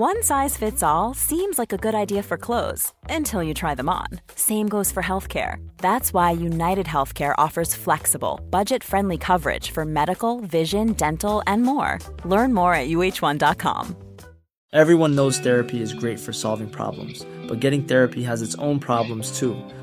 One size fits all seems like a good idea for clothes until you try them on. Same goes for healthcare. That's why United Healthcare offers flexible, budget friendly coverage for medical, vision, dental, and more. Learn more at uh1.com. Everyone knows therapy is great for solving problems, but getting therapy has its own problems too,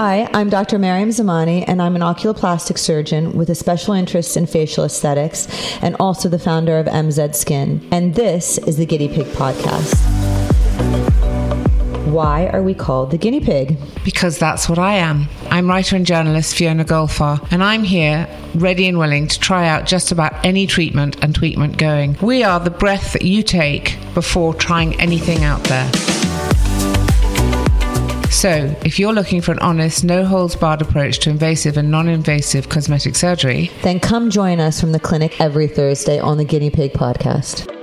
Hi, I'm Dr. Maryam Zamani, and I'm an oculoplastic surgeon with a special interest in facial aesthetics and also the founder of MZ Skin. And this is the Guinea Pig Podcast. Why are we called the guinea pig? Because that's what I am. I'm writer and journalist Fiona Golfar, and I'm here ready and willing to try out just about any treatment and treatment going. We are the breath that you take before trying anything out there. So, if you're looking for an honest, no holds barred approach to invasive and non invasive cosmetic surgery, Then come join us from the clinic every Thursday on the Guinea Pig Podcast.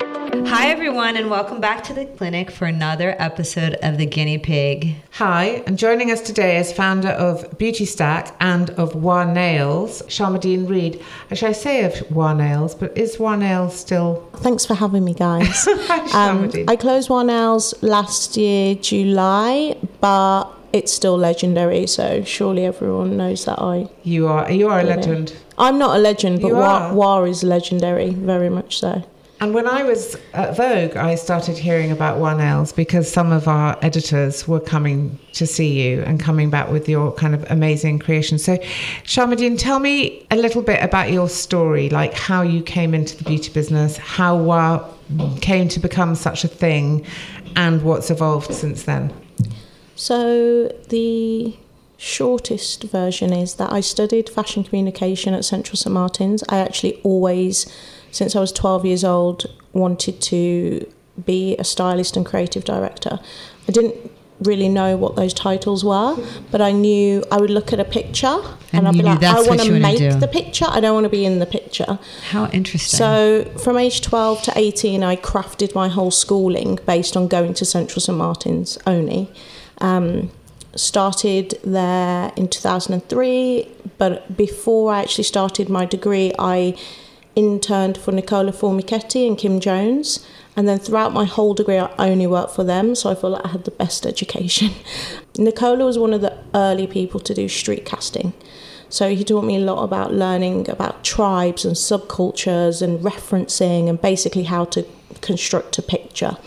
Hi, everyone, and welcome back to the clinic for another episode of the Guinea Pig. Hi, and joining us today is founder of Beautystack and of WAH Nails, Sharmadean Reid. Actually, I say of WAH Nails, but is WAH Nails still? Thanks for having me, guys. um, I closed WAH Nails last year, July, but it's still legendary, so surely everyone knows that I. You are you are a legend. I'm not a legend, but You WAH. WAH is legendary, very much so. And when I was at Vogue, I started hearing about WAH Nails because some of our editors were coming to see you and coming back with your kind of amazing creation. So, Sharmadean, tell me a little bit about your story, like how you came into the beauty business, how WAH came to become such a thing, and what's evolved since then. So the shortest version is that I studied fashion communication at Central St Martins. I actually always, since I was 12 years old, wanted to be a stylist and creative director. I didn't really know what those titles were, but I knew I would look at a picture and, And I'd be like, I want to make do. the picture. I don't want to be in the picture. How interesting. So from age 12 to 18, I crafted my whole schooling based on going to Central St Martin's only. Um, started there in 2003, but before I actually started my degree, I interned for Nicola Formichetti and Kim Jones. And then throughout my whole degree, I only worked for them, so I feel like I had the best education. Nicola was one of the early people to do street casting. So he taught me a lot about learning about tribes and subcultures and referencing and basically how to construct a picture.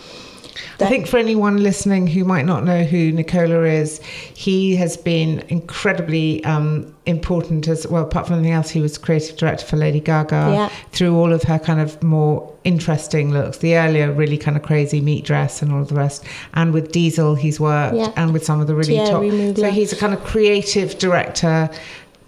I think for anyone listening who might not know who Nicola is, he has been incredibly um, important as well. Apart from anything else, he was creative director for Lady Gaga Yeah. through all of her kind of more interesting looks. The earlier, really kind of crazy meat dress and all of the rest. And with Diesel, he's worked, Yeah. and with some of the really Thierry top. Mugler. So he's a kind of creative director,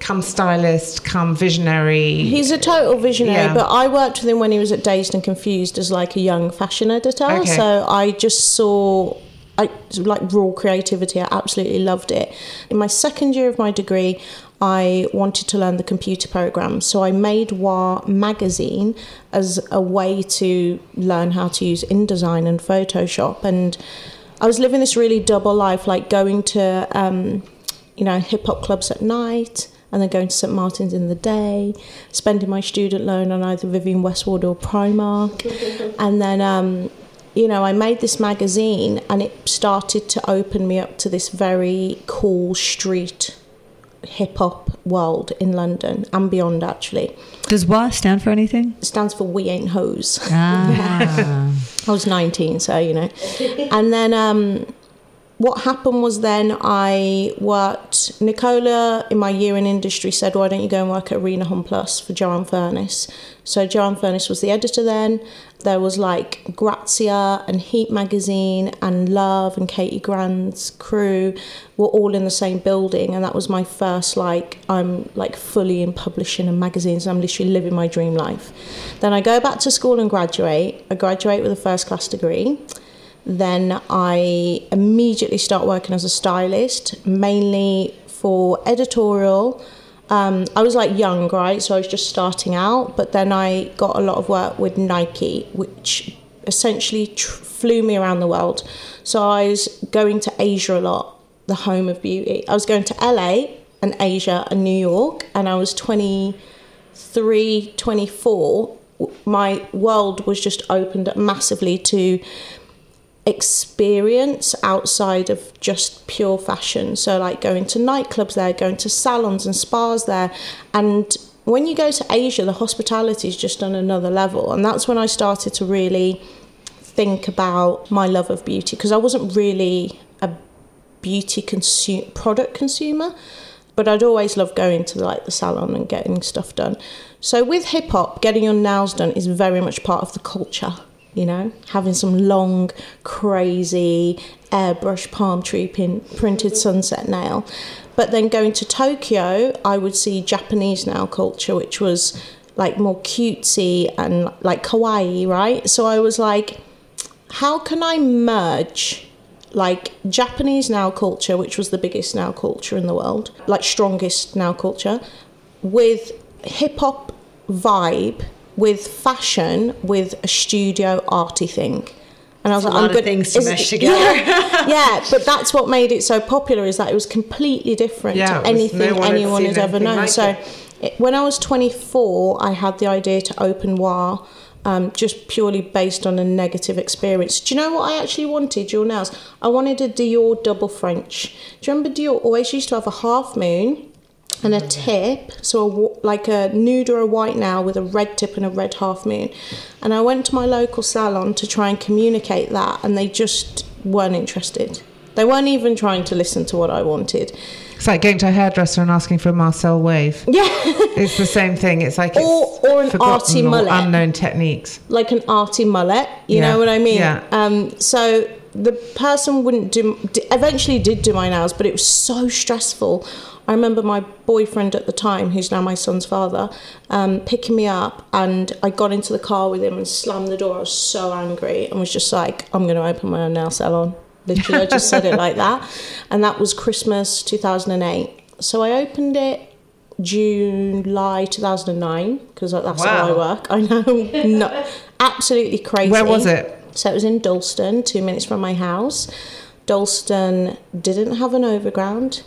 come stylist, come visionary. He's a total visionary, Yeah. but I worked with him when he was at Dazed and Confused as like a young fashion editor. Okay. So I just saw I like raw creativity. I absolutely loved it. In my second year of my degree, I wanted to learn the computer program, so I made WAH magazine as a way to learn how to use InDesign and Photoshop. And I was living this really double life, like going to um, you know hip hop clubs at night and then going to St Martin's in the day, spending my student loan on either Vivienne Westwood or Primark, and then um, you know I made this magazine and it started to open me up to this very cool street hip hop world in London and beyond. Actually, Does WAH stand for anything? it stands for We Ain't Hoes. Ah. I was 19, so you know. And then um, what happened was then I worked. Nicola, in my year in industry, said, "Why don't you go and work at Arena Homme Plus for Joanne Furniss?" So Joanne Furniss was the editor then. There was like Grazia and Heat magazine and Love and Katie Grand's crew were all in the same building, and that was my first like I'm like fully in publishing and magazines. I'm literally living my dream life. Then I go back to school and graduate. I graduate with a first class degree. Then I immediately start working as a stylist, mainly for editorial. Um, I was like young, right? So I was just starting out, but then I got a lot of work with Nike, which essentially tr- flew me around the world. So I was going to Asia a lot, the home of beauty. I was going to LA and Asia and New York, and I was 23, 24. My world was just opened up massively to experience outside of just pure fashion. So, like going to nightclubs there, going to salons and spas there. And when you go to Asia, the hospitality is just on another level. And that's when I started to really think about my love of beauty because I wasn't really a beauty consume product consumer but I'd always loved going to like the salon and getting stuff done. So with hip hop, getting your nails done is very much part of the culture you know, having some long, crazy airbrush palm tree pin, printed sunset nail. But then going to Tokyo, I would see Japanese nail culture, which was like more cutesy and like kawaii, right? So I was like, how can I merge like Japanese nail culture, which was the biggest nail culture in the world, like strongest nail culture, with hip hop vibe with fashion with a studio arty thing. And I was like, I'm good. Things to mesh together. Yeah, yeah, but that's what made it so popular is that it was completely different yeah, to anything no anyone has ever known. Like so, it, when I was 24, I had the idea to open WAH. Um, just purely based on a negative experience. Do you know what I actually wanted? Your nails. I wanted a Dior double French. Do you remember Dior always used to have a half moon and a tip, so a, like a nude or a white nail with a red tip and a red half moon. And I went to my local salon to try and communicate that, and they just weren't interested. They weren't even trying to listen to what I wanted. It's like going to a hairdresser and asking for a Marcel wave. Yeah. it's the same thing. It's like or, it's or an arty mullet. unknown techniques. Like an arty mullet, you yeah. know what I mean? Yeah. Um, so the person wouldn't do, eventually did do my nails, but it was so stressful I remember my boyfriend at the time, who's now my son's father, um, picking me up, and I got into the car with him and slammed the door. I was so angry and was just like, I'm going to open my own nail salon. Literally, I just said it like that. And that was Christmas 2008. So I opened it June, July 2009 because that's wow. how I work. I know, no, absolutely crazy. Where was it? So it was in Dalston, two minutes from my house. Dalston didn't have an overground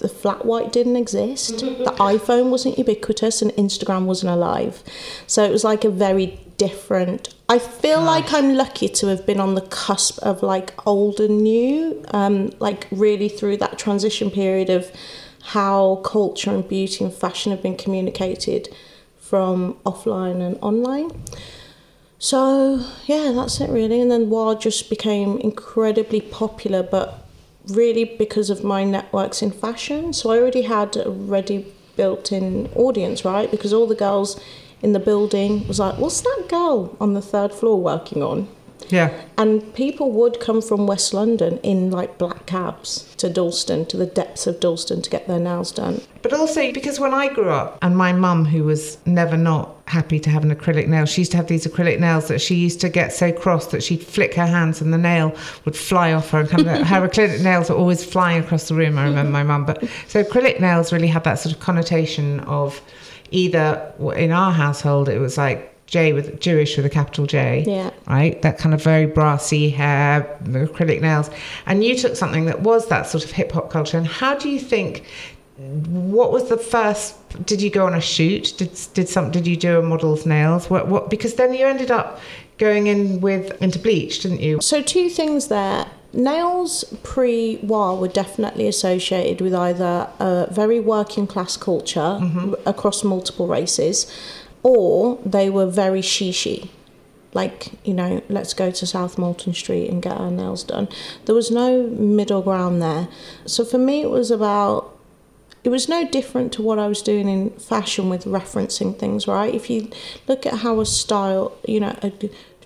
the flat white didn't exist, the iPhone wasn't ubiquitous, and Instagram wasn't alive. So it was like a very different. I feel Gosh. like I'm lucky to have been on the cusp of like old and new, um, like really through that transition period of how culture and beauty and fashion have been communicated from offline and online. So yeah, that's it really. And then WAH just became incredibly popular, but really because of my networks in fashion. So I already had a ready built in audience, right? Because all the girls in the building was like, what's that girl on the third floor working on? Yeah. And people would come from West London in like black cabs to Dalston, to the depths of Dalston to get their nails done. But also because when I grew up, and my mum, who was never not happy to have an acrylic nail, she used to have these acrylic nails that she used to get so cross that she'd flick her hands and the nail would fly off her. And kind of, her acrylic nails were always flying across the room. I remember mm-hmm. my mum. But so acrylic nails really had that sort of connotation of either in our household, it was like J with Jewish with a capital J. Yeah. Right? That kind of very brassy hair, acrylic nails. And you took something that was that sort of hip hop culture. And how do you think what was the first did you go on a shoot? Did did some did you do a model's nails? What what because then you ended up going in with into bleach, didn't you? So two things there. Nails pre WAH were definitely associated with either a very working class culture mm-hmm. across multiple races or they were very shishi. like you know let's go to south molton street and get our nails done there was no middle ground there so for me it was about it was no different to what I was doing in fashion with referencing things, right? If you look at how a style, you know, a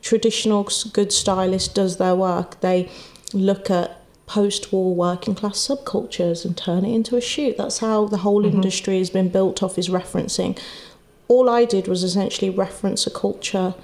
traditional good stylist does their work, they look at post war working class subcultures and turn it into a shoot. That's how the whole mm-hmm. industry has been built off is referencing. All I did was essentially reference a culture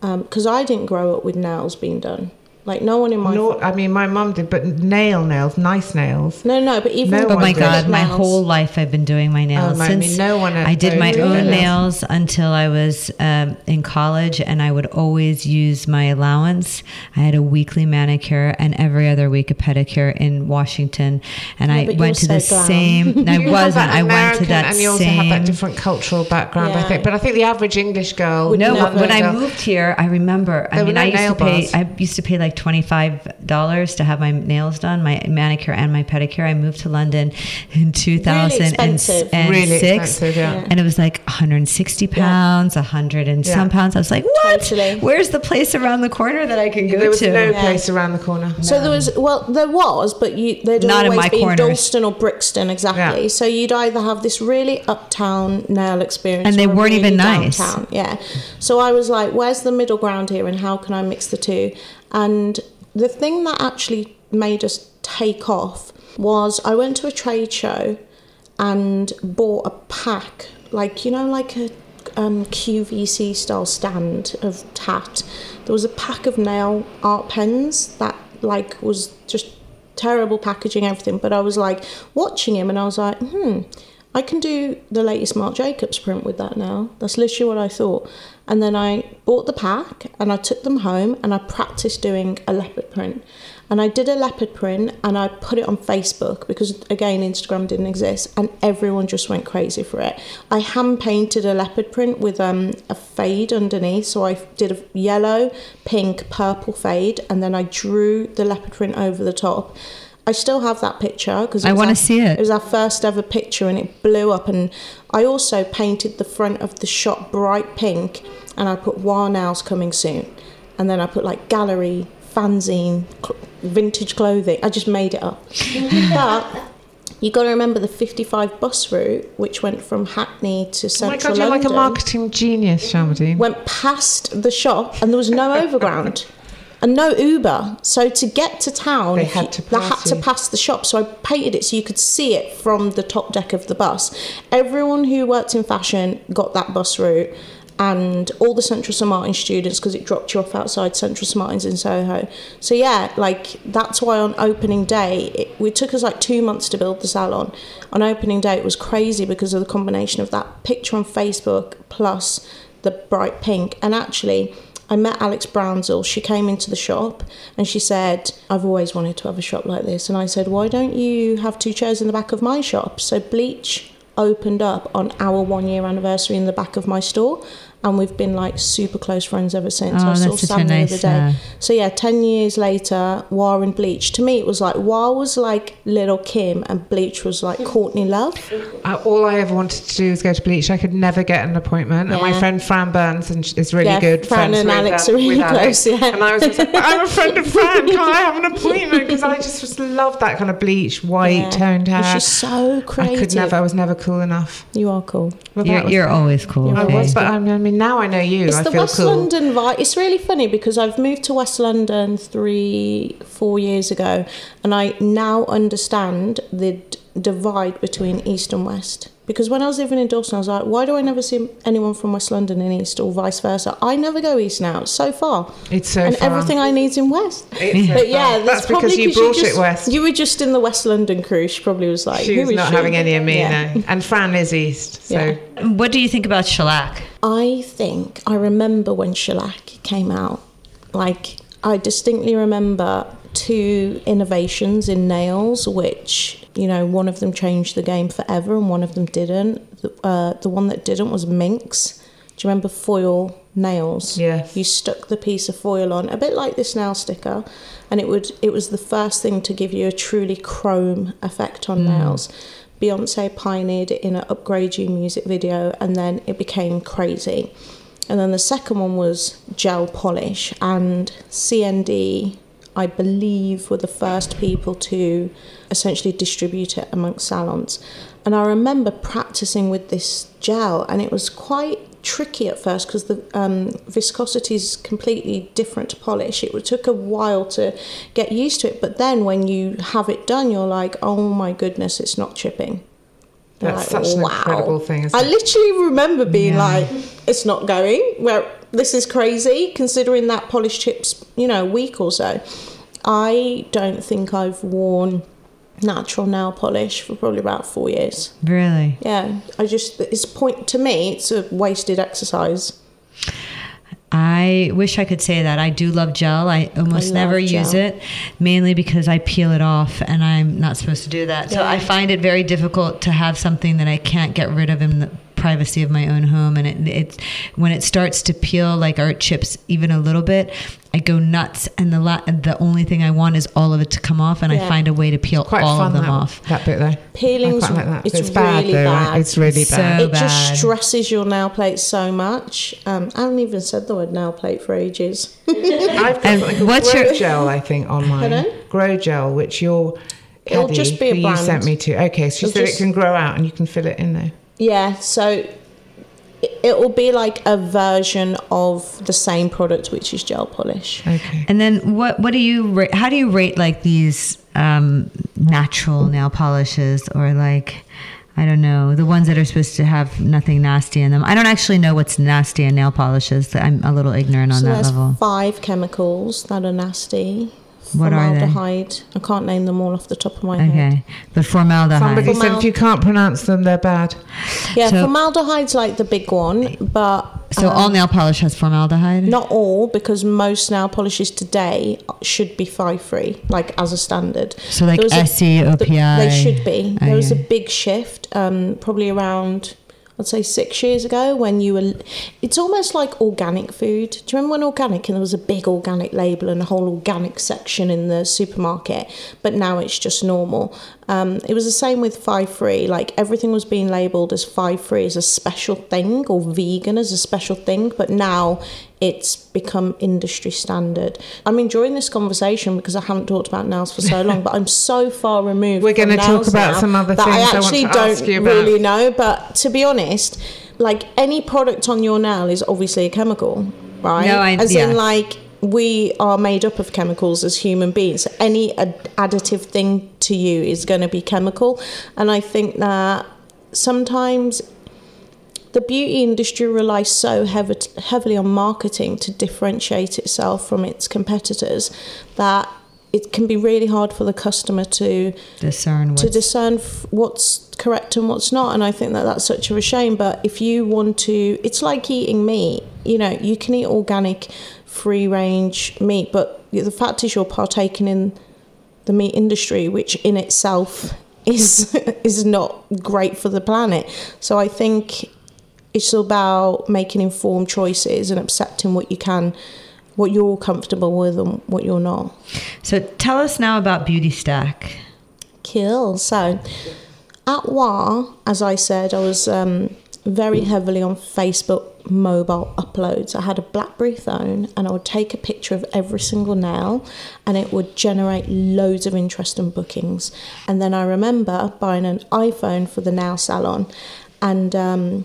because um, I didn't grow up with nails being done. Like no one in my. No, I mean my mum did, but nail nails, nice nails. No, no, but even. No oh my god, my whole life I've been doing my nails oh, my, since I, mean, no one I did my own nails until I was um, in college, and I would always use my allowance. I had a weekly manicure and every other week a pedicure in Washington, and yeah, I went to so the glam. same. I wasn't. I went to that. And you also same, have that different cultural background, yeah. I think. But I think the average English girl. No, when I moved here, I remember. I mean, I used to pay. I used to pay like $25 to have my nails done, my manicure and my pedicure. I moved to London in 2006. Really, really expensive, yeah. And it was like 160 pounds, yeah. 100 and yeah. some pounds. I was like, what? Totally. Where's the place around the corner that I can go to? there was to? no yeah. place around the corner. So there was, well, there was, but you, there'd Not always in my be corners. Dalston or Brixton, exactly. So you'd either have this really uptown nail experience. And they weren't really even nice. Downtown. Yeah. So I was like, where's the middle ground here and how can I mix the two? And the thing that actually made us take off was I went to a trade show and bought a pack, like, you know, like a um, QVC style stand of tat. There was a pack of nail art pens that, like, was just terrible packaging, everything. But I was like watching him and I was like, hmm, I can do the latest Marc Jacobs print with that now. That's literally what I thought. And then I bought the pack and I took them home and I practiced doing a leopard print. And I did a leopard print and I put it on Facebook because, again, Instagram didn't exist and everyone just went crazy for it. I hand painted a leopard print with um, a fade underneath. So I did a yellow, pink, purple fade and then I drew the leopard print over the top. I still have that picture because I want to see it. It was our first ever picture and it blew up. And I also painted the front of the shop bright pink and I put WAH Nails coming soon. And then I put like gallery, fanzine, cl- vintage clothing. I just made it up. but you got to remember the 55 bus route, which went from Hackney to central London. Oh my God, you're London, like a marketing genius, Sharmadean. Went past the shop and there was no overground and no Uber. So to get to town, they had to, pass, they had to pass the shop. So I painted it so you could see it from the top deck of the bus. Everyone who worked in fashion got that bus route. And all the Central St Martin students, because it dropped you off outside Central St Martin's in Soho. So yeah, like that's why on opening day, it, it took us like two months to build the salon. On opening day, it was crazy because of the combination of that picture on Facebook plus the bright pink. And actually, I met Alex Brownsell. She came into the shop and she said, I've always wanted to have a shop like this. And I said, Why don't you have two chairs in the back of my shop? So Bleach opened up on our one year anniversary in the back of my store and we've been like super close friends ever since. Oh, I saw Sam the nice, other day. So yeah, ten years later, WAH and Bleach. To me, it was like WAH was like Lil' Kim, and Bleach was like Courtney Love. Uh, all I ever wanted to do was go to Bleach. I could never get an appointment. Yeah. And my friend Fran Burns and is really yeah, good. Fran and Alex are really close. Yeah. And I was like, I'm a friend of Fran. Can I have an appointment? Because I just, just love that kind of bleach, white yeah. toned hair. And she's so creative. I could never. I was never cool enough. You are cool. Well, you're, you're always cool. I was, but I mean, now I know you it's I the West cool. London vibe. It's really funny because I've moved to West London three, four years ago, and I now understand the d- divide between East and West. Because when I was living in Dalston, I was like, why do I never see anyone from West London in East or vice versa? I never go East now. It's so far. It's so and far. everything I need's in West. It's but so yeah, that's, because you brought you just, it West. You were just in the West London crew. She probably was like, she was not she? having any of me. Yeah. No. And Fran is East. So. Yeah. What do you think about shellac? I think I remember when shellac came out. Like I distinctly remember two innovations in nails, which you know one of them changed the game forever and one of them didn't. The, uh, the one that didn't was Minx. Do you remember foil nails? Yes. You stuck the piece of foil on, a bit like this nail sticker, and it would it was the first thing to give you a truly chrome effect on mm. nails. Beyonce pioneered it in an Upgrade You music video, and then it became crazy. and then the second one was gel polish. And CND, I believe, were the first people to essentially distribute it amongst salons. And I remember practicing with this gel, and it was quite tricky at first because the um, viscosity is completely different to polish. It took a while to get used to it, but then when you have it done, you're like, oh my goodness, it's not chipping. That's like, such an incredible thing, I it? literally remember being Yeah. like, it's not going. Where this is crazy, considering that polish chips, you know, a week or so. I don't think I've worn natural nail polish for probably about four years. Really? Yeah, I just it's point to me. It's a wasted exercise. I wish I could say that. I do love gel. I almost I never love use it, mainly because I peel it off and I'm not supposed to do that. So I find it very difficult to have something that I can't get rid of in the privacy of my own home. And it, it's when it starts to peel like art chips even a little bit, I go nuts. And the la- the only thing I want is all of it to come off, and I find a way to peel Quite all of them that, off. that bit though. Peeling's- I quite like that. it's It's, bad really though, bad. right? It's really So bad. it just stresses your nail plate so much. Um, I haven't even said the word nail plate for ages. I've got And something what's Grow your- Gel, I think, on mine. Pardon? Grow Gel, which your It'll caddy just be a who you sent me to. Okay, so she It'll said just- it can grow out and you can fill it in there. Yeah, so it, it will be like a version of the same product, which is gel polish. Okay. And then what what do you rate, how do you rate like these um, natural nail polishes or like I don't know the ones that are supposed to have nothing nasty in them. I don't actually know what's nasty in nail polishes. I'm a little ignorant on so that there's level. five chemicals that are nasty. What are they? Formaldehyde. I can't name them all off the top of my head. Okay, but formaldehyde. Somebody said if you can't pronounce them, they're bad. Yeah, So- formaldehyde's like the big one, but so all nail polish has formaldehyde. not all because most nail polishes today should be five free, like as a standard. So like There Essie, OPI. They should be. There was a big shift, um, probably around, I'd say six years ago, when you were. It's almost like organic food. Do you remember when organic and there was a big organic label and a whole organic section in the supermarket? But now it's just normal. Um, it was the same with five free. Like everything was being labelled as five free as a special thing or vegan as a special thing, but now it's become industry standard. I'm enjoying this conversation because I haven't talked about nails for so long, but I'm so far removed. We're gonna talk about some other that things I I actually to don't ask you about. really know. But to be honest, like any product on your nail is obviously a chemical, right? No, I- as yeah. in like we are made up of chemicals as human beings. So any ad- additive thing to you is going to be chemical, and I think that sometimes the beauty industry relies so heav- heavily on marketing to differentiate itself from its competitors that it can be really hard for the customer to discern to what's discern f- what's correct and what's not and i think that that's such a shame but if you want to it's like eating meat you know you can eat organic free range meat but the fact is you're partaking in the meat industry which in itself is is not great for the planet. So i think it's about making informed choices and accepting what you can what you're comfortable with and what you're not So tell us now about Beautystack. Cool. So at WAH, as I said, I was um, very heavily on Facebook mobile uploads. I had a BlackBerry phone and I would take a picture of every single nail and it would generate loads of interest and bookings. And then I remember buying an iPhone for the nail salon and um,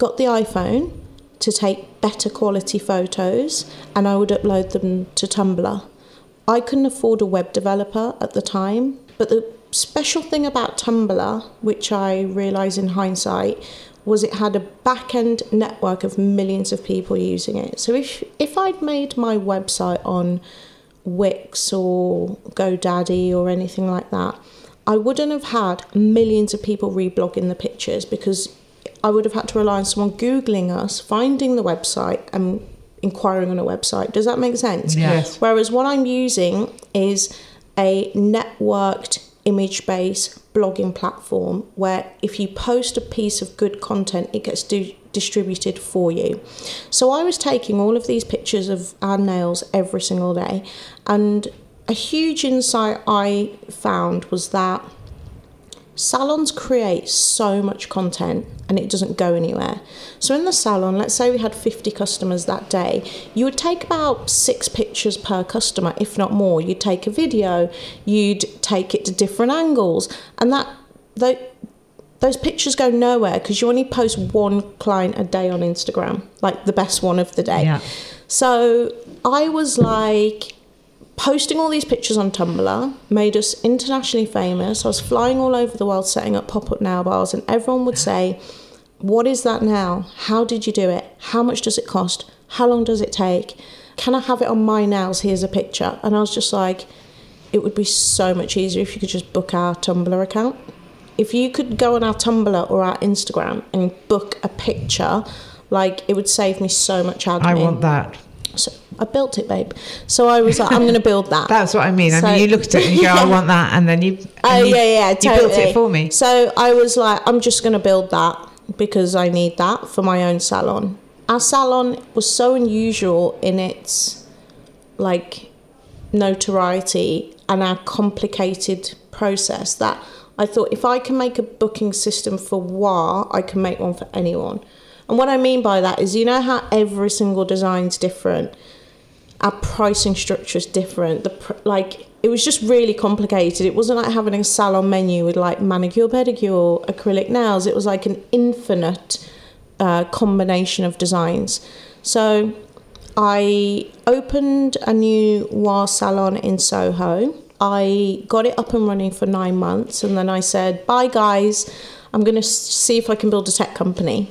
got the iPhone to take better quality photos and I would upload them to Tumblr. I couldn't afford a web developer at the time, but the special thing about Tumblr, which I realise in hindsight, was it had a back end network of millions of people using it. So if if I'd made my website on Wix or GoDaddy or anything like that, I wouldn't have had millions of people reblogging the pictures because I would have had to rely on someone Googling us, finding the website, and inquiring on a website. Does that make sense? Yes. Whereas what I'm using is a networked image based blogging platform where if you post a piece of good content, it gets di- distributed for you. So I was taking all of these pictures of our nails every single day, and a huge insight I found was that salons create so much content and it doesn't go anywhere. So in the salon, let's say we had 50 customers that day, you would take about six pictures per customer, if not more. You'd take a video, you'd take it to different angles, and that those pictures go nowhere because you only post one client a day on Instagram, like the best one of the day. Yeah. So I was like, posting all these pictures on Tumblr made us internationally famous. I was flying all over the world setting up pop up nail bars, and everyone would say, What is that now? How did you do it? How much does it cost? How long does it take? Can I have it on my nails? Here's a picture. And I was just like, It would be so much easier if you could just book our Tumblr account. If you could go on our Tumblr or our Instagram and book a picture, like it would save me so much admin. I want that. So I built it, babe. So I was like, I'm going to build that. That's what I mean. I mean, you looked at it and you go, I want that, and then you. Oh you, yeah, yeah, totally. You built it for me. So I was like, I'm just going to build that because I need that for my own salon. Our salon was so unusual in its like notoriety and our complicated process that I thought if I can make a booking system for WAH, I can make one for anyone. And what I mean by that is, you know how every single design's different. Our pricing structure is different. The pr- like it was just really complicated. It wasn't like having a salon menu with like manicure, pedicure, acrylic nails. It was like an infinite uh, combination of designs. So I opened a new WAH salon in Soho. I got it up and running for nine months, and then I said, "Bye, guys. I'm going to see if I can build a tech company."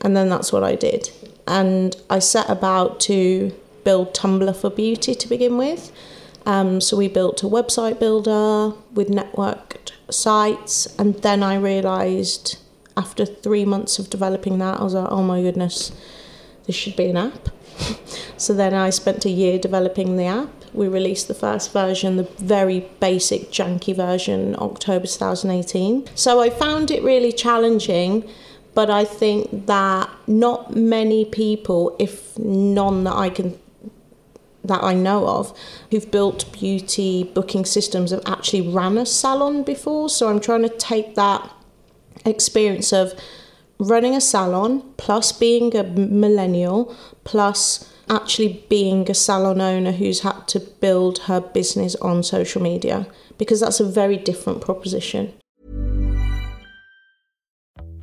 And then that's what I did. And I set about to build Tumblr for Beauty to begin with. Um, so we built a website builder with networked sites. And then I realized after three months of developing that, I was like, oh my goodness, this should be an app. so then I spent a year developing the app. We released the first version, the very basic, janky version, October 2018. So I found it really challenging but I think that not many people, if none that I can that I know of, who've built beauty booking systems have actually ran a salon before. So I'm trying to take that experience of running a salon plus being a millennial plus actually being a salon owner who's had to build her business on social media because that's a very different proposition.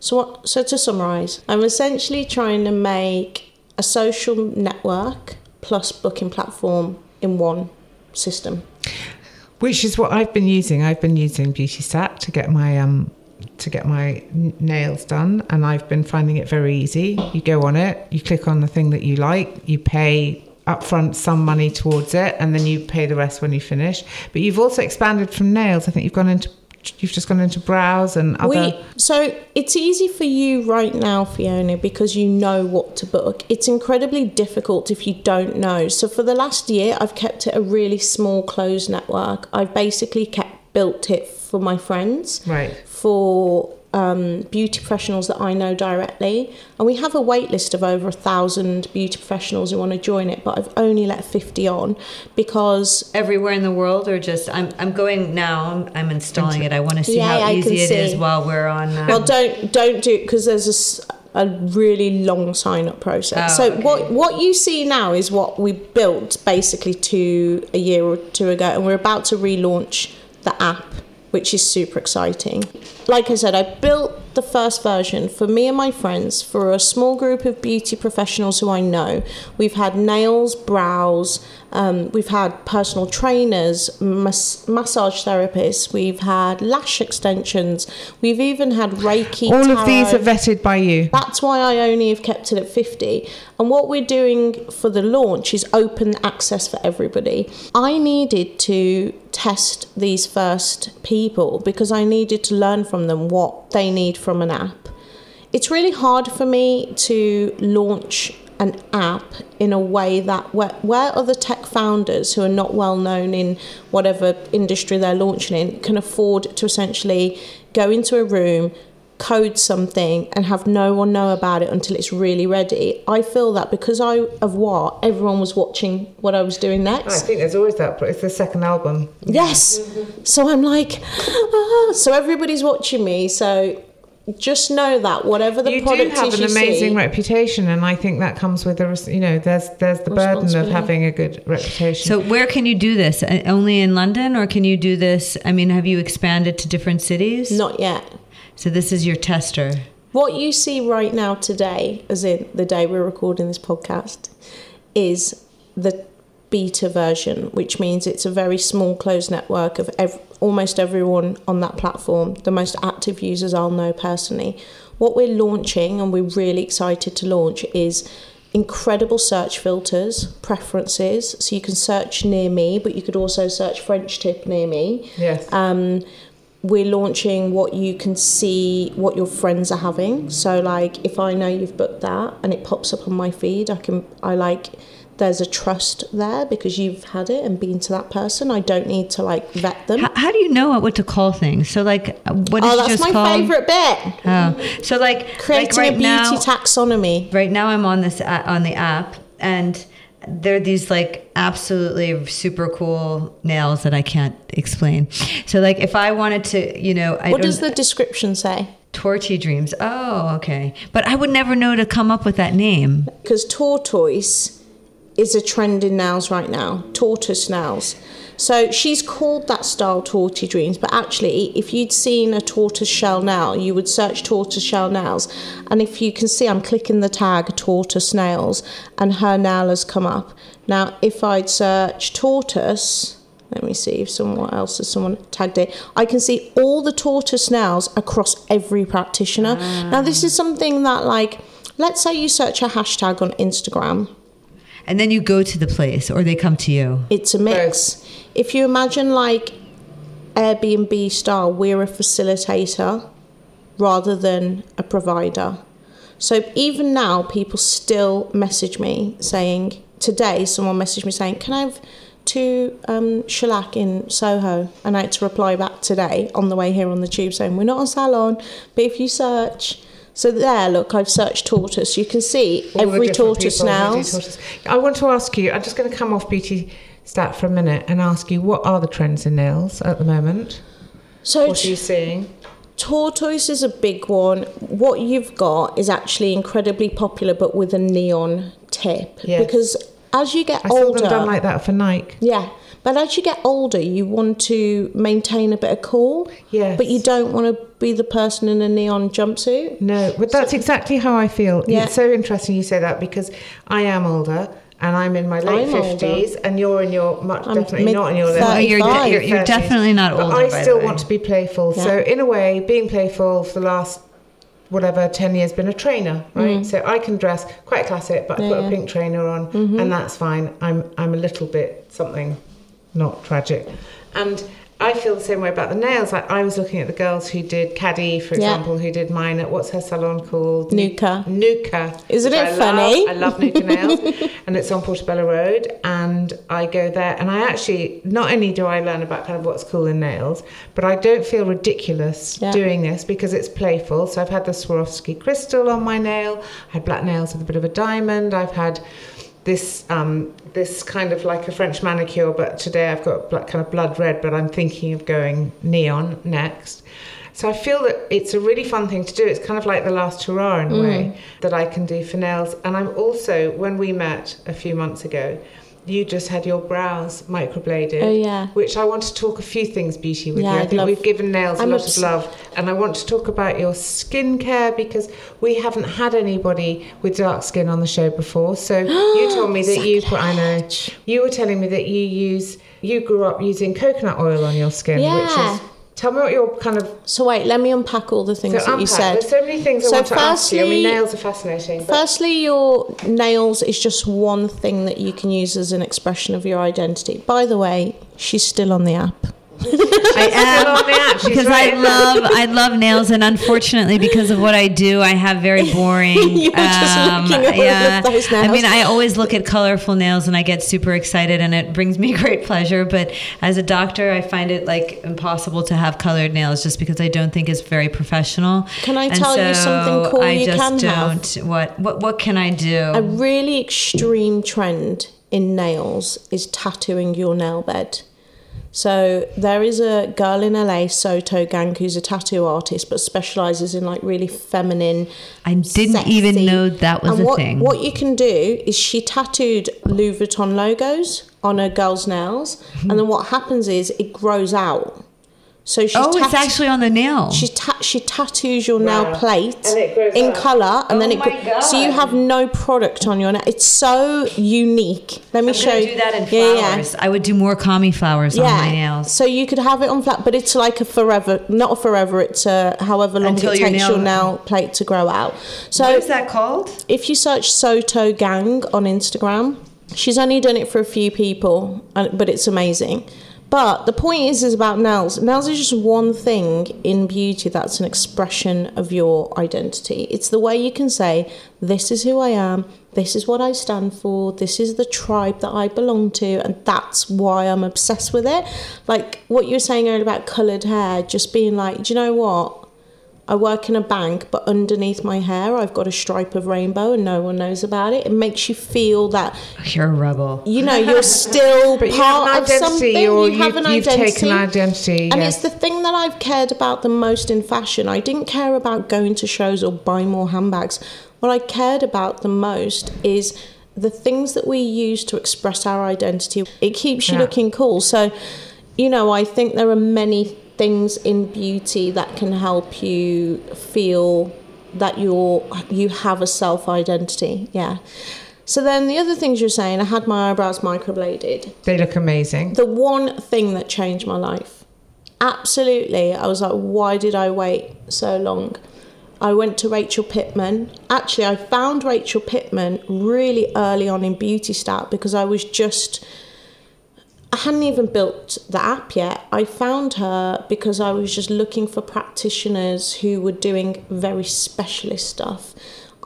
So, so to summarise, I'm essentially trying to make a social network plus booking platform in one system. Which is what I've been using. I've been using Beautystack to get my um to get my nails done, and I've been finding it very easy. You go on it, you click on the thing that you like, you pay upfront some money towards it, and then you pay the rest when you finish. But you've also expanded from nails. I think you've gone into you've just gone into brows and other. We, so it's easy for you right now, Fiona, because you know what to book. It's incredibly difficult if you don't know. So for the last year, I've kept it a really small, closed network. I've basically kept built it for my friends, right? For um, beauty professionals that I know directly. And we have a wait list of over a thousand beauty professionals who want to join it, but I've only let 50 on because. Everywhere in the world, or just, I'm, I'm going now, I'm, I'm installing it. I want to see yeah, how easy it see. is while we're on. Um... Well, don't, don't do it because there's a a really long sign up process. Oh, so okay. what what you see now is what we built basically to a year or two ago, and we're about to relaunch the app, which is super exciting. Like I said, I built the first version for me and my friends for a small group of beauty professionals who I know. We've had nails, brows, um, we've had personal trainers, mas- massage therapists, we've had lash extensions, we've even had Reiki. All of these are vetted by you. That's why I only have kept it at 50. And what we're doing for the launch is open access for everybody. I needed to test these first people because I needed to learn from them what they need from an app. It's really hard for me to launch an app in a way that where, where other tech founders who are not well known in whatever industry they're launching in can afford to essentially go into a room code something and have no one know about it until it's really ready. I feel that because I of what everyone was watching what I was doing next. I think there's always that, but it's the second album. Yes. So I'm like, ah. so everybody's watching me. So just know that whatever the you do product have is an you amazing see, reputation, and I think that comes with the, res- you know, there's there's the burden of having a good reputation. So where can you do this? Uh, Only in London, or can you do this? I mean, have you expanded to different cities? not yet. So this is your tester. What you see right now today, as in the day we're recording this podcast, is the beta version, which means it's a very small closed network of ev- almost everyone on that platform. The most active users I'll know personally. What we're launching, and we're really excited to launch, is incredible search filters, preferences. So you can search near me, but you could also search French tip near me yes, um, we're launching what you can see what your friends are having. So like if i know you've booked that and it pops up on my feed i can i like there's a trust there because you've had it and been to that person. I don't need to like vet them. How, how do you know what to call things? So like, what did oh that's just my call? favorite bit. Oh, so like, creating like right a beauty now, taxonomy. right now I'm on this uh, on the app, and there are these like absolutely super cool nails that I can't explain. So like, if I wanted to, you know, I what does the description say Torchy Dreams. Oh, okay. But I would never know to come up with that name. because tortoise is a trend in nails right now tortoise nails so she's called that style torty dreams but actually if you'd seen a tortoise shell nail you would search tortoise shell nails and if you can see i'm clicking the tag tortoise nails and her nail has come up now if i'd search tortoise let me see if someone else has someone tagged it. I can see all the tortoise nails across every practitioner. Ah. Now this is something that like let's say you search a hashtag on Instagram. And then you go to the place, or they come to you. It's a mix. If you imagine like Airbnb style, we're a facilitator rather than a provider. So even now, people still message me saying, today, someone messaged me saying, Can I have two um, shellac in Soho? And I had to reply back today on the way here on the tube saying, We're not on salon, but if you search. So there, look, I've searched tortoise. You can see All every tortoise people who do nails. tortoise. I want to ask you. I'm just going to come off beauty stat for a minute and ask you what are the trends in nails at the moment? So What are you seeing? Tortoise is a big one. What you've got is actually incredibly popular, but with a neon tip. Yes. Because as you get I saw older, them done like that for Nike. yeah, but as you get older, you want to maintain a bit of cool. Yes. But you don't want to be the person in a neon jumpsuit. No, but that's exactly how I feel. Yeah. It's so interesting you say that because I am older and I'm in my late fifties, and you're in your much I'm definitely mid- not in your late. Well, you're, de- you're, you're definitely not But older. I by still the way. want to be playful. So in a way, being playful for the last whatever ten years been a trainer, right? So I can dress quite classic, but I Mm. Put yeah. Mm-hmm. a pink trainer on, and that's fine. I'm I'm a little bit something, not tragic, and. I feel the same way about the nails. Like I was looking at the girls who did Caddy, for Yeah. example, who did mine at what's her salon called? Nuka. Nuka. Isn't it I funny? Love. I love Nuka nails, and it's on Portobello Road. And I go there, and I actually not only do I learn about kind of what's cool in nails, but I don't feel ridiculous Yeah. doing this because it's playful. So I've had the Swarovski crystal on my nail. I had black nails with a bit of a diamond. I've had this um, this kind of like a French manicure, but today I've got black, kind of blood red, but I'm thinking of going neon next. So I feel that it's a really fun thing to do. It's kind of like the last hurrah in a way that I can do for nails. And I'm also, when we met a few months ago, you just had your brows microbladed. Oh, yeah. Which I want to talk a few things beauty with Yeah, you. I I'd think love- we've given nails I'm a lot obs- of love, and I want to talk about your skincare because we haven't had anybody with dark skin on the show before. So you told me that you put. I know you were telling me that you use. You grew up using coconut oil on your skin, which is. Tell me what your kind of So wait, let me unpack all the things so that you said. There's so many things I So want to ask you. I mean, nails are fascinating. but- Firstly, your nails is just one thing that you can use as an expression of your identity. By the way, she's still on the app. I Still on the app, am because right I love I love nails, and unfortunately, because of what I do, I have very boring. um, You're just looking over yeah, those I mean. I always look at colorful nails, and I get super excited, and it brings me great pleasure. But as a doctor, I find it like impossible to have colored nails, just because I don't think it's very professional. Can I And tell you something cool I you just can have? don't. What what what can I do? A really extreme trend in nails is tattooing your nail bed. So there is a girl in LA, Soto Gang, who's a tattoo artist, but specializes in like really feminine. I didn't even know that was and a what, thing. What you can do is she tattooed Louis Vuitton logos on her girl's nails, and then what happens is it grows out. So she's oh, it's actually on the nail. she ta- she tattoos your nail Wow. plate And it grows in out. color, and then Oh it my gro- so you have no product on your nail. It's so unique. Let me I'm show you. do that in Yeah, yeah. flowers. I would do more kami flowers on my nails. So you could have it on flat, but it's like a forever, not a forever. It's a however long Until it your takes nail- your nail plate to grow out. So what is that called? if you search Soto Gang on Instagram, she's only done it for a few people, uh, but it's amazing. But the point is, is about nails. Nails is just one thing in beauty that's an expression of your identity. It's the way you can say, "This is who I am. This is what I stand for. This is the tribe that I belong to," and that's why I'm obsessed with it. Like what you were saying earlier about coloured hair, just being like, "Do you know what?" I work in a bank, but underneath my hair, I've got a stripe of rainbow, and no one knows about it. It makes you feel that You're a rebel. you know you're still But you part of something. you have an you've identity. taken identity. And yes. it's the thing that I've cared about the most in fashion. I didn't care about going to shows or buying more handbags. What I cared about the most is the things that we use to express our identity. It keeps you Yeah. looking cool. So, you know, I think there are many things in beauty that can help you feel that you're you have a self identity. Yeah. So then the other things you're saying, I had my eyebrows microbladed They look amazing. the one thing that changed my life. Absolutely. I was like, why did I wait so long? I went to Rachel Pittman. Actually, I found Rachel Pittman really early on in Beautystack because I was just. I hadn't even built the app yet. I found her because I was just looking for practitioners who were doing very specialist stuff.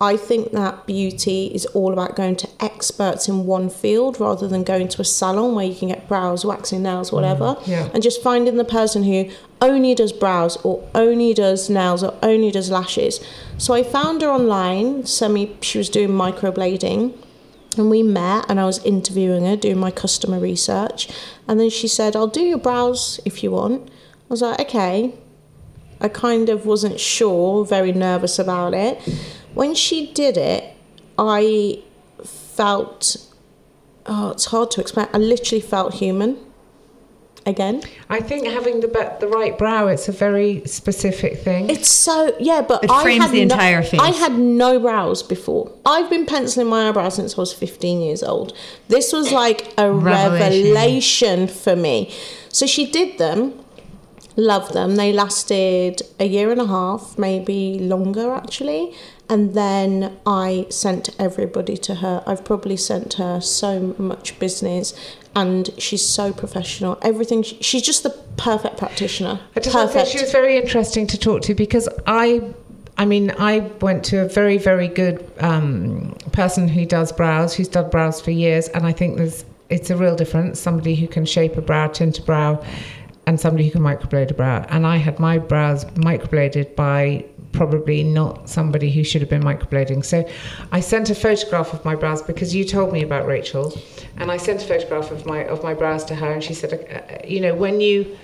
I think that beauty is all about going to experts in one field rather than going to a salon where you can get brows, waxing nails, mm, whatever. yeah. And just finding the person who only does brows or only does nails or only does lashes. So I found her online, semi she was doing microblading and we met and I was interviewing her, doing my customer research. And then she said, I'll do your brows if you want. I was like, okay. I kind of wasn't sure, very nervous about it. When she did it, I felt, oh, it's hard to explain. I literally felt human again. I think having the be- the right brow, it's a very specific thing. It's so yeah, but It I frames had the no- entire face. I had no brows before. I've been penciling my eyebrows since I was 15 years old. This was like a Revelation. revelation, for me. So she did them, loved them. They lasted a year and a half, maybe longer actually. And then I sent everybody to her. I've probably sent her so much business, and she's so professional. Everything. She's just the perfect practitioner. I just want to say perfect. she was very interesting to talk to because I, I mean, I went to a very, very good um, person who does brows, who's done brows for years, and I think there's it's a real difference. Somebody who can shape a brow, tint a brow, and somebody who can microblade a brow. And I had my brows microbladed by probably not somebody who should have been microblading. So I sent a photograph of my brows because you told me about Rachel, and I sent a photograph of my of my brows to her, and she said, uh, you know, when you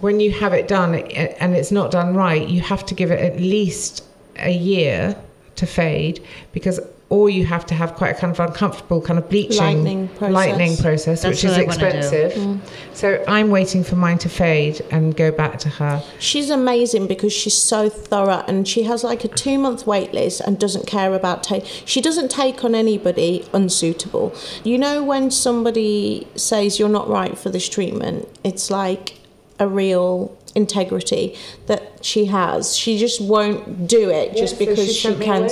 when you have it done and it's not done right, you have to give it at least a year to fade because or you have to have quite a kind of uncomfortable kind of bleaching Lightning process. lightning process, That's which is what I wanna expensive. Mm. So I'm waiting for mine to fade and go back to her. She's amazing because she's so thorough and she has like a two month wait list and doesn't care about take. She doesn't take on anybody unsuitable. You know, when somebody says you're not right for this treatment, it's like a real integrity that she has. She just won't do it just because she, can.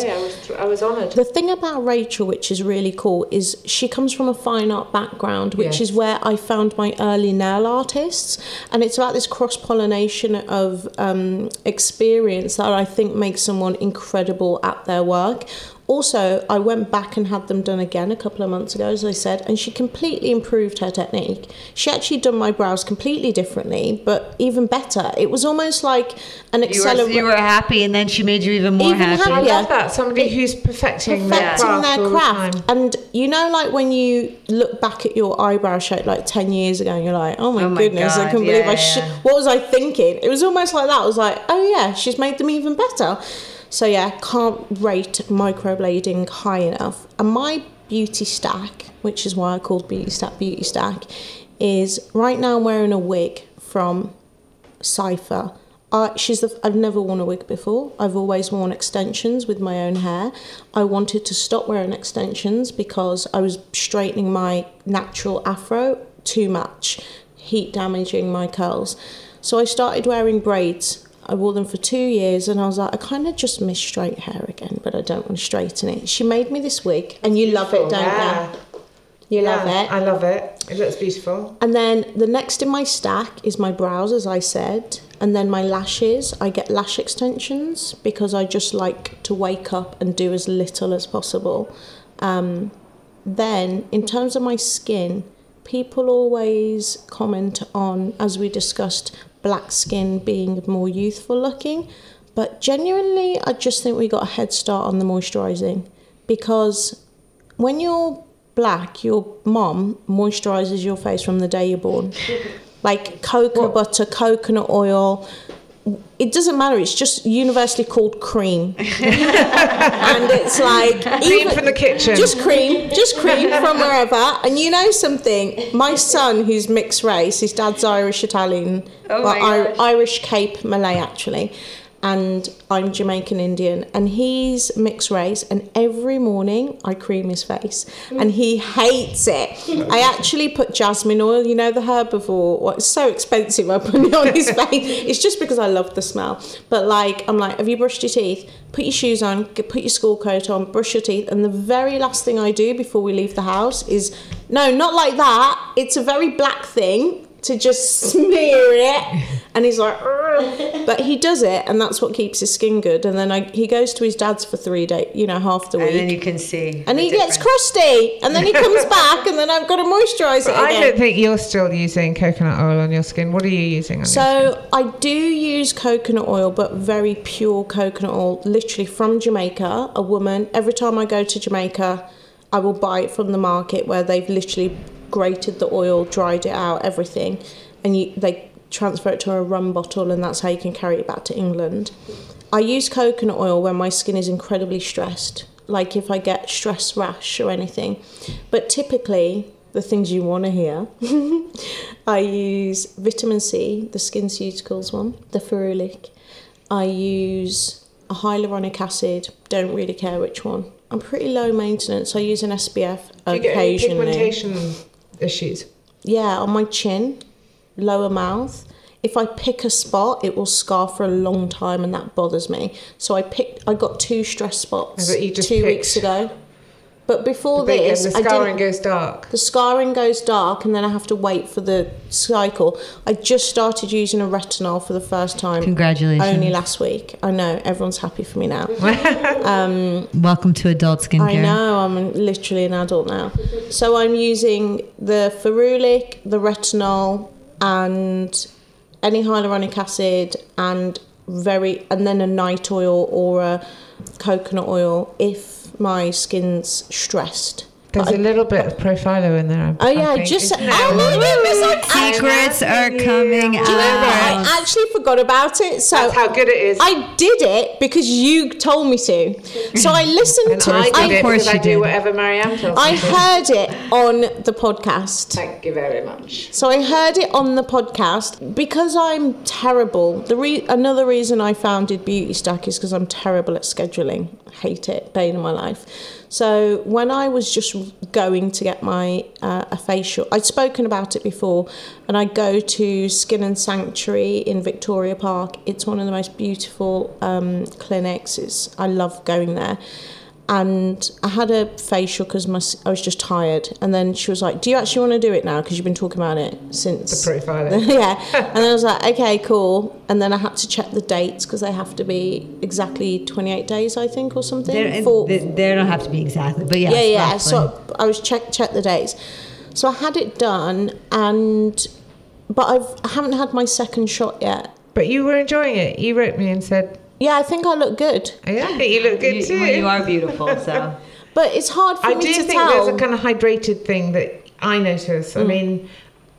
I was honoured. The thing about Rachel, which is really cool, is she comes from a fine art background, which Yes. is where I found my early nail artists. And it's about this cross pollination of um, experience that I think makes someone incredible at their work. Also, I went back and had them done again a couple of months ago, as I said, and she completely improved her technique. She actually done my brows completely differently, but even better. It was almost like an You accelerator. you were happy, and then she made you even more Even happy. happier. I Yeah. love that. Somebody who's perfecting, their perfecting craft their all craft. the time. And you know, like when you look back at your eyebrow shape like 10 years ago and you're like, oh my, Oh my goodness, I God, couldn't believe yeah, I sh- yeah. What was I thinking? It was almost like that. I was like, oh yeah, she's made them even better. So yeah, can't rate microblading high enough. And my beauty stack, which is why I called Beautystack Beauty Stack, is right now I'm wearing a wig from Cypher. I, she's the, I've never worn a wig before. I've always worn extensions with my own hair. I wanted to stop wearing extensions because I was straightening my natural afro too much, heat damaging my curls. So I started wearing braids. I wore them for two years and I was like, I kind of just miss straight hair again, but I don't want to straighten it. She made me this wig and you love it, don't Yeah. you? You love Yeah, it. I love it. It looks beautiful. And then the next in my stack is my brows, as I said. And then my lashes. I get lash extensions because I just like to wake up and do as little as possible. Um, then, in terms of my skin, people always comment on, as we discussed, black skin being more youthful looking. But genuinely, I just think we got a head start on the moisturising because when you're black, your mom moisturizes your face from the day you're born. Like cocoa butter, coconut oil. It doesn't matter. It's just universally called cream, and it's like Cream from the kitchen. Just cream, just cream from wherever. And you know something? My son, who's mixed race, his dad's Irish Italian, Oh well, gosh. Irish Cape Malay actually, and I'm Jamaican Indian, and he's mixed race. And every morning I cream his face, and he hates it. I actually put jasmine oil, you know the herbivore. Well, it's so expensive. I put it on his face. It's just because I love the smell. But like, I'm like, have you brushed your teeth? Put your shoes on, put your school coat on, brush your teeth, and the very last thing I do before we leave the house is no, not like that. It's a very black thing to just smear it. And he's like, "Ugh." but he does it, and that's what keeps his skin good. And then I, he goes to his dad's for three days, you know, half the week. And then you can see. And he gets crusty, and then he comes back, and then I've got to moisturise it I don't think you're still using coconut oil on your skin. What are you using on your skin? So I do use coconut oil, but very pure coconut oil, literally from Jamaica. A woman. Every time I go to Jamaica, I will buy it from the market where they've literally grated the oil, dried it out, everything, and you, they transfer it to a rum bottle, and that's how you can carry it back to England. I use coconut oil when my skin is incredibly stressed, like if I get stress rash or anything. But typically, the things you want to hear, I use vitamin C, the SkinCeuticals one, the ferulic. I use a hyaluronic acid, don't really care which one. I'm pretty low maintenance. I use an SPF Do you get any occasionally. pigmentation issues? Yeah, on my chin, lower mouth. If I pick a spot, it will scar for a long time, and that bothers me. So I picked. I got two stress spots two picked- weeks ago. But before Big and this, the I scarring didn't. goes dark. The scarring goes dark, and then I have to wait for the cycle. I just started using a retinol for the first time. Congratulations. Only last week. I know everyone's happy for me now. Um, welcome to adult skincare. I know, I'm literally an adult now. So I'm using the ferulic, the retinol, and any hyaluronic acid, and very, and then a night oil or a coconut oil if my skin's stressed. There's a little bit of Profhilo in there. Oh I yeah, think, just isn't oh, there? no, no, it's like- Secrets are coming Do you know what? out. I actually forgot about it. So That's how good it is. I did it because you told me to. So I listened to I it. did it Of course because I do did. whatever Maryam tells I me to. heard it on the podcast. Thank you very much. So I heard it on the podcast because I'm terrible. The re- another reason I founded Beautystack is because I'm terrible at scheduling. Hate it, bane of my life. So when I was just going to get my uh, a facial, I'd spoken about it before, and I go to Skin and Sanctuary in Victoria Park. It's one of the most beautiful um, clinics. It's I love going there and I had a facial because I was just tired. And then she was like, "Do you actually want to do it now? Because you've been talking about it since." The profiling. yeah. And I was like, "Okay, cool." And then I had to check the dates because they have to be exactly 28 days, I think, or something. They're- for- they, they don't have to be exactly, but yeah, yeah. roughly. So I was check check the dates. So I had it done, and but I've I haven't had my second shot yet. But you were enjoying it. You wrote me and said, Yeah, I think I look good, "Yeah, I think you look good you, too." well, you are beautiful, so. but it's hard for you. I me do think tell. there's a kind of hydrated thing that I notice. Mm. I mean,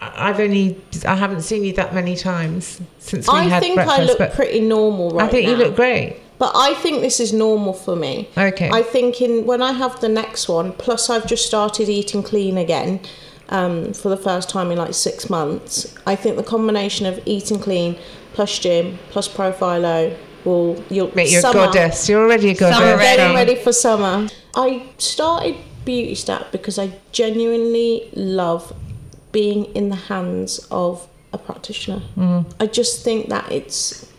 I- I've only I haven't seen you that many times since we I had think breakfast. I look pretty normal right I think you look great. But I think this is normal for me. Okay. I think in when I have the next one, plus I've just started eating clean again um, for the first time in like six months. I think the combination of eating clean plus gym plus Profhilo will you'll Mate, you're a goddess. You're already a goddess. Summer I'm getting ready. ready for summer. I started Beautystack because I genuinely love being in the hands of a practitioner. Mm. I just think that it's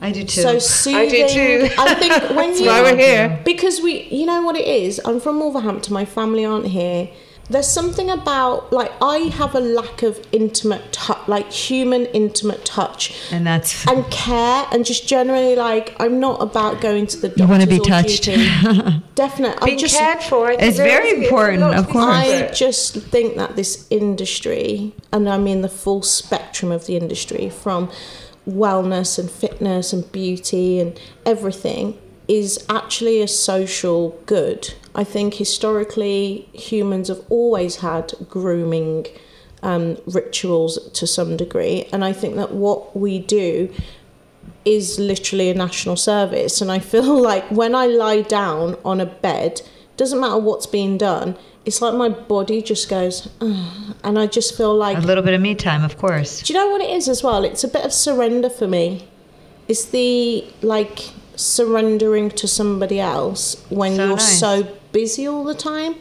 I do too. so soothing. I do too. I think when That's you why we're here. because we, you know what it is. I'm from Wolverhampton. My family aren't here. There's something about like I have a lack of intimate touch, like human intimate touch and that's and care, and just generally like I'm not about going to the doctors. You wanna be touched. Definitely, I Being just cared for. I think It's very important, of course. I just think that this industry, and I mean the full spectrum of the industry, from wellness and fitness and beauty and everything, is actually a social good. I think historically humans have always had grooming um, rituals to some degree, and I think that what we do is literally a national service. And I feel like when I lie down on a bed, doesn't matter what's being done, it's like my body just goes, "Ugh," and I just feel like. a little bit of me time, of course. Do you know what it is as well? It's a bit of surrender for me. It's the like surrendering to somebody else when So you're nice. so busy all the time.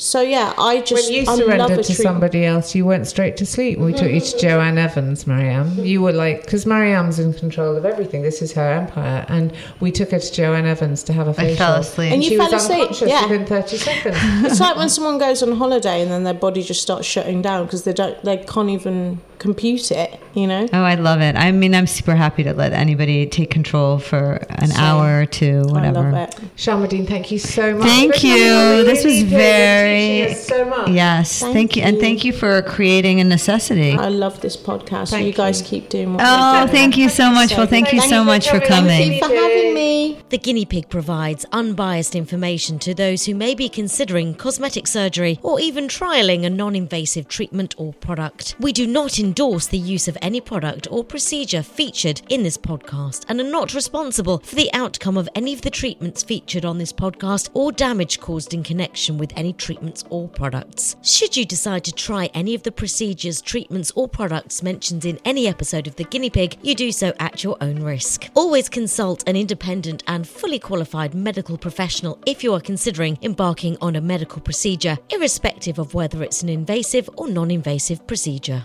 So yeah, I just When you I love a surrendered to treat- somebody else, you went straight to sleep. We took you to Joanne Evans, Maryam. You were like, because Maryam's in control of everything. This is her empire, and we took her to Joanne Evans to have a facial. fell asleep. And you she fell was asleep, unconscious yeah. within thirty seconds. It's like when someone goes on holiday and then their body just starts shutting down because they don't they can't even compute it, you know? Oh, I love it. I mean, I'm super happy to let anybody take control for an Same. hour or two, whatever. I love it. Sharmadean, thank you so much. Thank for you. on This was Guinea Pig and very- so much. Yes, thank, Thank you. and thank you for creating a necessity. I love this podcast. Thank you guys you. keep doing what Oh, you're doing. thank you so much. Well, thank you Thank so you for much for coming. Thank you for having me. The guinea pig provides unbiased information to those who may be considering cosmetic surgery or even trialing a non invasive treatment or product. We do not endorse the use of any product or procedure featured in this podcast and are not responsible for the outcome of any of the treatments featured on this podcast or damage caused in connection with any treatments or products. Should you decide to try any of the procedures, treatments, or products mentioned in any episode of The Guinea Pig, you do so at your own risk. Always consult an independent and fully qualified medical professional if you are considering embarking on a medical procedure, irrespective of whether it's an invasive or non invasive procedure.